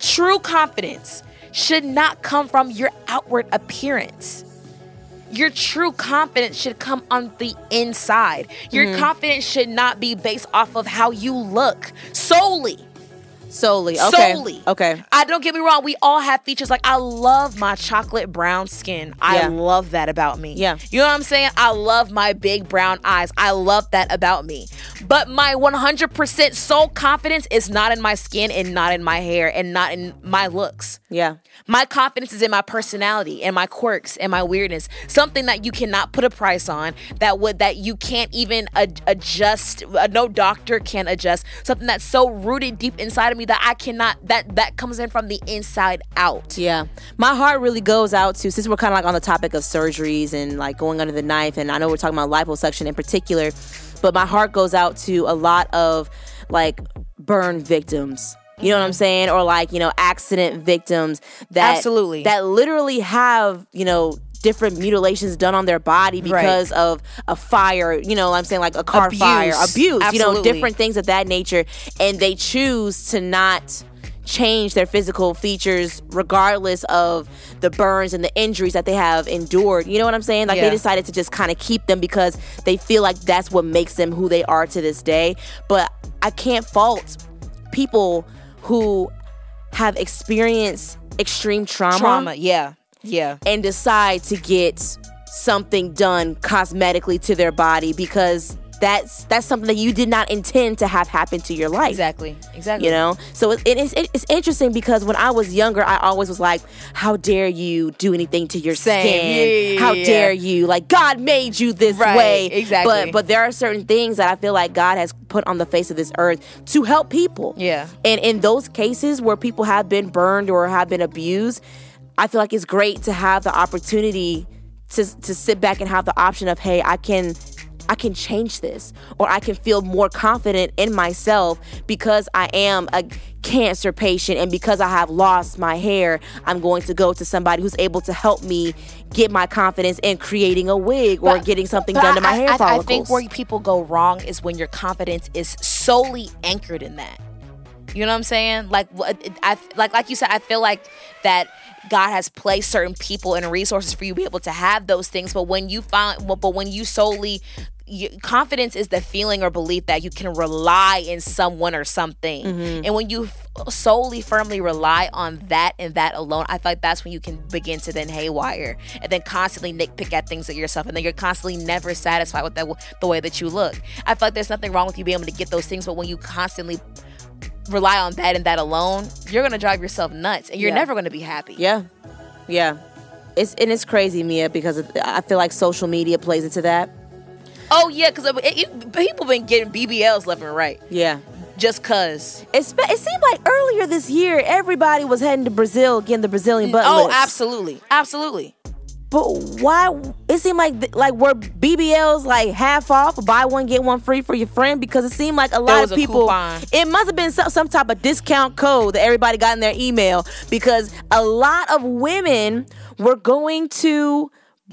true confidence, should not come from your outward appearance. Your true confidence should come on the inside. Your Mm-hmm. confidence should not be based off of how you look solely Solely. Okay. solely. Okay. I don't get me wrong. We all have features. Like I love my chocolate brown skin. I Yeah. love that about me. Yeah. You know what I'm saying? I love my big brown eyes. I love that about me. But my 100% soul confidence is not in my skin and not in my hair and not in my looks. Yeah. My confidence is in my personality and my quirks and my weirdness. Something that you cannot put a price on. That would that you can't even ad- adjust. Uh, no doctor can adjust. Something that's so rooted deep inside of me that I cannot. That that comes in from the inside out. Yeah. My heart really goes out to since we're kind of like on the topic of surgeries and like going under the knife and I know we're talking about liposuction in particular, but my heart goes out to a lot of like burn victims. You know what I'm saying? Or like, you know, accident victims that Absolutely. that literally have, you know, different mutilations done on their body because of a fire, you know, I'm saying like a car Abuse. fire, abuse, you know, different things of that nature and they choose to not change their physical features regardless of the burns and the injuries that they have endured. You know what I'm saying? Like Yeah. they decided to just kind of keep them because they feel like that's what makes them who they are to this day. But I can't fault people who have experienced extreme trauma, Trauma. Yeah. Yeah. and decide to get something done cosmetically to their body because that's that's something that you did not intend to have happen to your life Exactly. Exactly. you know so it, it is it's interesting because when i was younger i always was like how dare you do anything to your Same. skin yeah, how yeah. dare you like god made you this Right, way exactly. but but there are certain things that i feel like god has put on the face of this earth to help people Yeah. and in those cases where people have been burned or have been abused i feel like it's great to have the opportunity to to sit back and have the option of hey i can I can change this or I can feel more confident in myself because I am a cancer patient and because I have lost my hair, I'm going to go to somebody who's able to help me get my confidence in creating a wig or But- getting something done to my I- hair I, follicles. I think where people go wrong is when your confidence is solely anchored in that. You know what I'm saying? Like what I like like you said I feel like that God has placed certain people and resources for you to be able to have those things but when you find but when you solely you, confidence is the feeling or belief that you can rely in someone or something. Mm-hmm. And when you f- solely firmly rely on that and that alone, I feel like that's when you can begin to then haywire and then constantly nitpick at things at yourself. And then you're constantly never satisfied with that, the way that you look. I feel like there's nothing wrong with you being able to get those things, but when you constantly rely on that and that alone, you're to drive yourself nuts and you're Yeah. never to be happy. Yeah, yeah. It's and it's crazy, Meah, because I feel like social media plays into that. Oh, yeah, because people been getting BBLs left and right Yeah. just because. It's, it seemed like earlier this year, everybody was heading to Brazil, getting the Brazilian mm, butt Oh, lifts. absolutely. Absolutely. But why? It seemed like like were BBLs like half off, buy one get one free for your friend because it seemed like a lot of people. It must have been some, some type of discount code that everybody got in their email because a lot of women were going to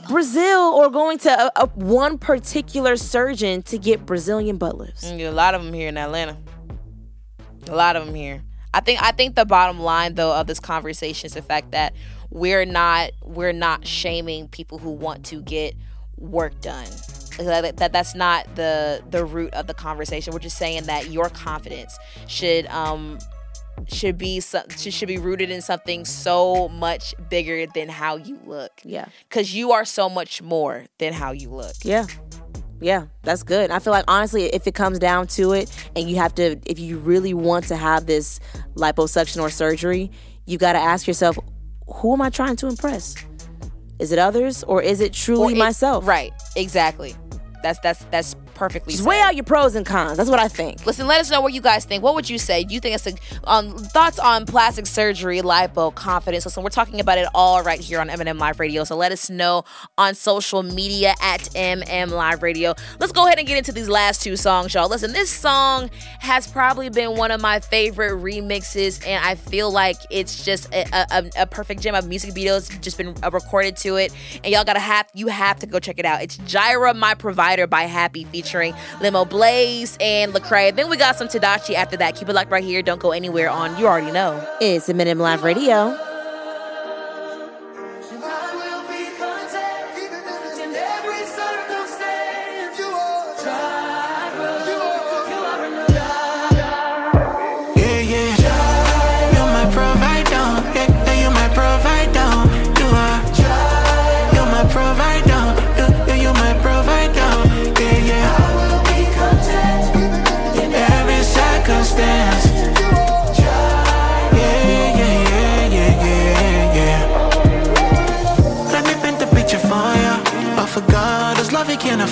Brazil or going to a, a one particular surgeon to get Brazilian butt lifts. Mm, a lot of them here in Atlanta. A lot of them here. I think I think the bottom line though of this conversation is the fact that we're not we're not shaming people who want to get work done. That, that that's not the the root of the conversation. We're just saying that your confidence should um should be some, should should be rooted in something so much bigger than how you look. Yeah. Cuz you are so much more than how you look. Yeah. Yeah, that's good. I feel like honestly, if it comes down to it, and you have to, if you really want to have this liposuction or surgery, you got to ask yourself, who am I trying to impress? Is it others or is it truly it- myself? Right. Exactly. That's that's that's perfectly Just said. weigh out your pros and cons. That's what I think. Listen, let us know what you guys think. What would you say? Do you think it's a um, thoughts on plastic surgery, lipo, confidence? Listen, we're talking about it all right here on M&M Live Radio. So let us know on social media at MM Live Radio. Let's go ahead and get into these last two songs, y'all. Listen, this song has probably been one of my favorite remixes, and I feel like it's just a, a, a perfect gem of music videos just been uh, recorded to it. And y'all gotta have you have to go check it out. It's Jireh, My Provider by Happi featuring Limoblaze and Lecrae. Then we got some Tadashi after that. Keep it locked right here. Don't go anywhere on You Already Know. It's M&M Live Radio.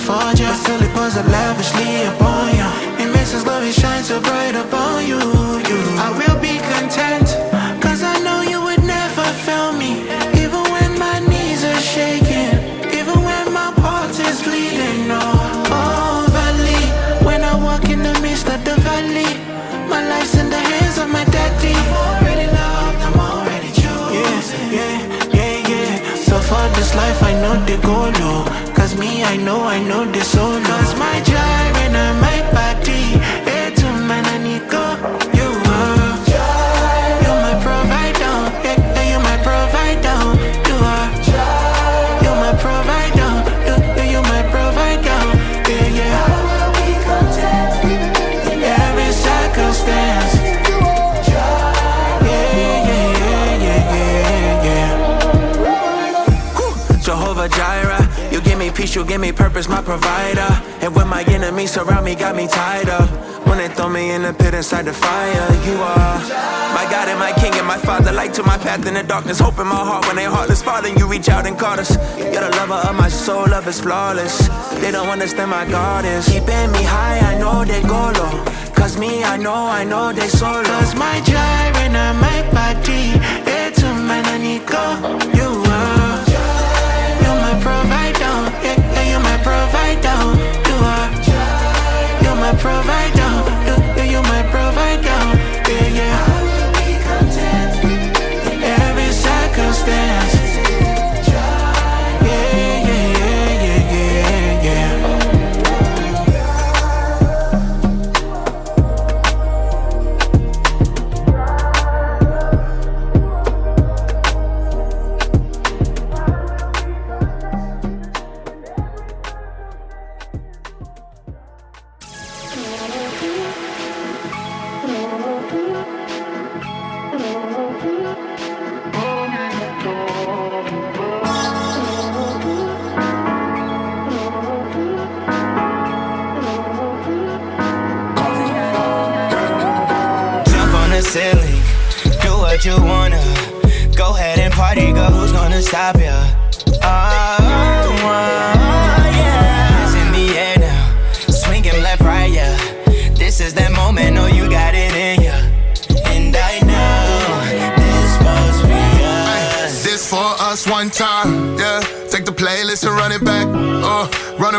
Afford ya. But still He pours it lavishly upon you. He makes His love He shine so bright upon you. You, I will be content. Cause I know you would never fail me. Even when my knees are shaking. Even when my heart is bleeding. Oh, oh, valley. When I walk in the midst of the valley. My life's in the hands of my daddy. I'm already loved. I'm already chosen. Yeah, yeah, yeah, yeah. So for this life, I know the goal, oh. I know, I know this all Cause my peace, you give me purpose, my provider. And when my enemies surround me, got me tied up. When they throw me in the pit inside the fire, you are my God and my King and my Father, light to my path in the darkness, hope in my heart when they heartless. Father, you reach out and caught us. You're the lover of my soul, love is flawless. They don't understand my God is keeping me high. I know they go low. Cause me, I know, I know they solo. Cause my gyre and my body. Eh, to man, I need go. You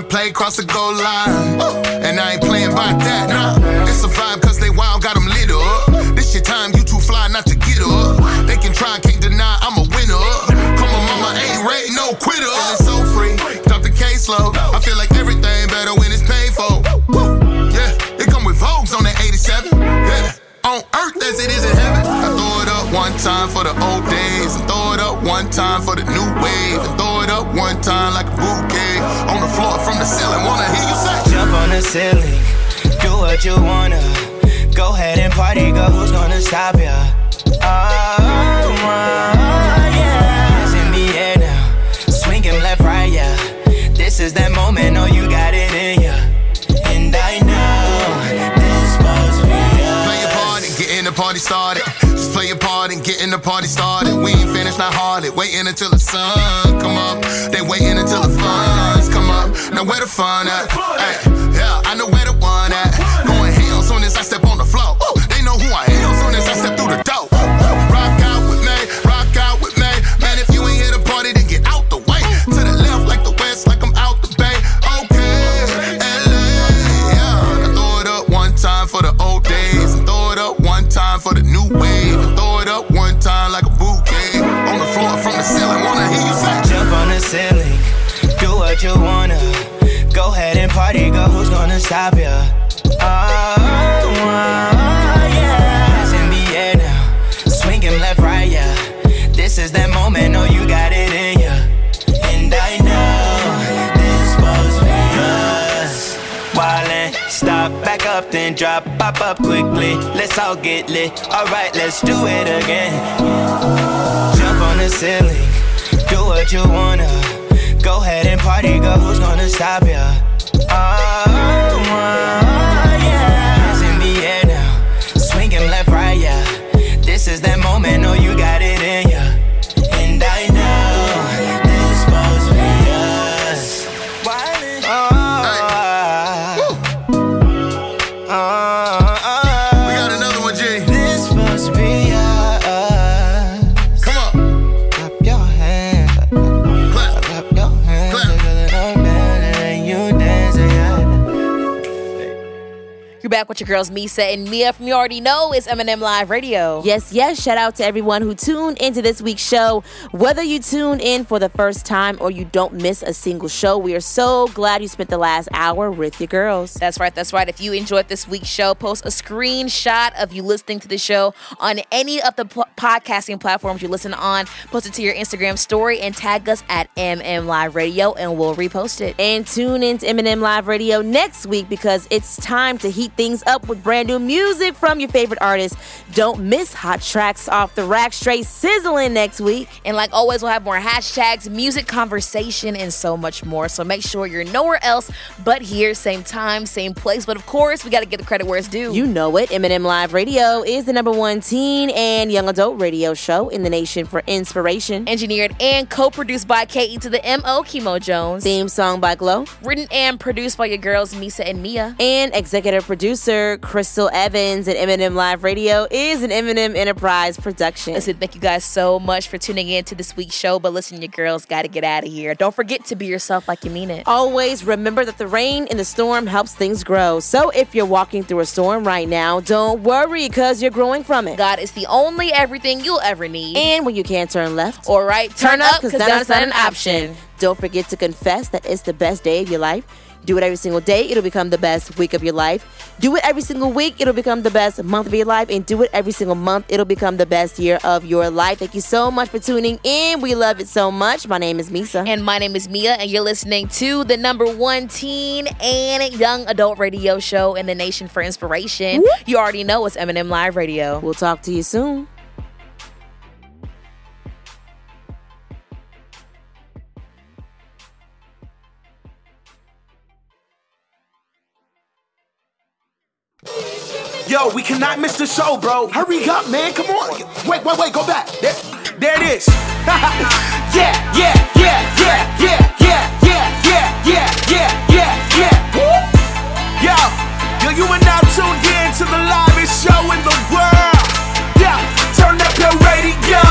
and play, cross the goal line. And I ain't playing by that, nah. It's a vibe cause they wild, got them lit up. This your time, you too fly not to get up. They can try, can't deny, I'm a winner. Come on, mama, ain't rate, no quitter. It's so free, drop the case low. I feel like everything better when it's paid for. Yeah, it come with Vogues on that 87. Yeah on earth as it is in heaven. I throw it up one time for the old days, and throw it up one time for the new wave, and throw it up one time like a bouquet on the floor from the ceiling. Wanna hear you say? Jump on the ceiling, do what you wanna. Go ahead and party, girl. Who's gonna stop ya? Oh, oh yeah. It's in the air now, swinging left, right, yeah. This is that moment, oh, you got it the party started. We ain't finished, not hardly. Waiting until the sun come up. They waiting until the funds come up. Now where the fun at? Yeah, I know where the one at. Going hell soon as I step on the floor. Ooh, they know who I am soon as I step through the door. Rock out with me, rock out with me. Man, if you ain't here to party, then get out the way. To the left, like the west, like I'm out the bay. Okay, LA, yeah. Throw it up one time for the old days and throw it up one time for the new wave. Throw it time like a bouquet on the floor from the ceiling. Wanna hear you say? Jump on the ceiling, do what you wanna. Go ahead and party, girl. Who's gonna stop ya? Oh, then drop, pop up quickly. Let's all get lit. Alright, let's do it again. Jump on the ceiling, do what you wanna. Go ahead and party, girl. Who's gonna stop ya? Oh, with your girls, Meesa and Meah from You Already Know. It's M&M Live Radio. Yes, yes. Shout out to everyone who tuned into this week's show. Whether you tuned in for the first time or you don't miss a single show, we are so glad you spent the last hour with your girls. That's right, that's right. If you enjoyed this week's show, post a screenshot of you listening to the show on any of the podcasting platforms you listen on. Post it to your Instagram story and tag us at MM Live Radio and we'll repost it. And tune in to M&M Live Radio next week because it's time to heat things up with brand new music from your favorite artists. Don't miss hot tracks off the rack straight sizzling next week. And like always, we'll have more hashtags, music conversation, and so much more. So make sure you're nowhere else but here, same time, same place. But of course, we got to get the credit where it's due. You know it. M&M Live Radio is the number one teen and young adult radio show in the nation for inspiration. Engineered and co-produced by KE to the MO Chemo Jones. Theme song by Glow. Written and produced by your girls Meesa and Meah. And executive producer Crystal Evans and M&M Live Radio is an M&M Enterprise production. Listen, thank you guys so much for tuning in to this week's show. But listen, your girls got to get out of here. Don't forget to be yourself like you mean it. Always remember that the rain in the storm helps things grow. So if you're walking through a storm right now, don't worry because you're growing from it. God is the only everything you'll ever need. And when you can't turn left, or right, turn, up because that's not an option. Don't forget to confess that it's the best day of your life. Do it every single day, it'll become the best week of your life. Do it every single week, it'll become the best month of your life. And do it every single month, it'll become the best year of your life. Thank you so much for tuning in. We love it so much. My name is Meesa. And my name is Meah, and you're listening to the number one teen and young adult radio show in the nation for inspiration. You already know it's M&M Live Radio. We'll talk to you soon. Yo, we cannot miss the show, bro. Hurry up, man. Come on. Wait, wait, wait. Go back. There, there it is. yeah, yeah, yeah, yeah, yeah, yeah, yeah, yeah, yeah, yeah, yeah, yeah. Woo! Yo, yo, you are now tuned in to the livest show in the world. Yeah, turn up your radio.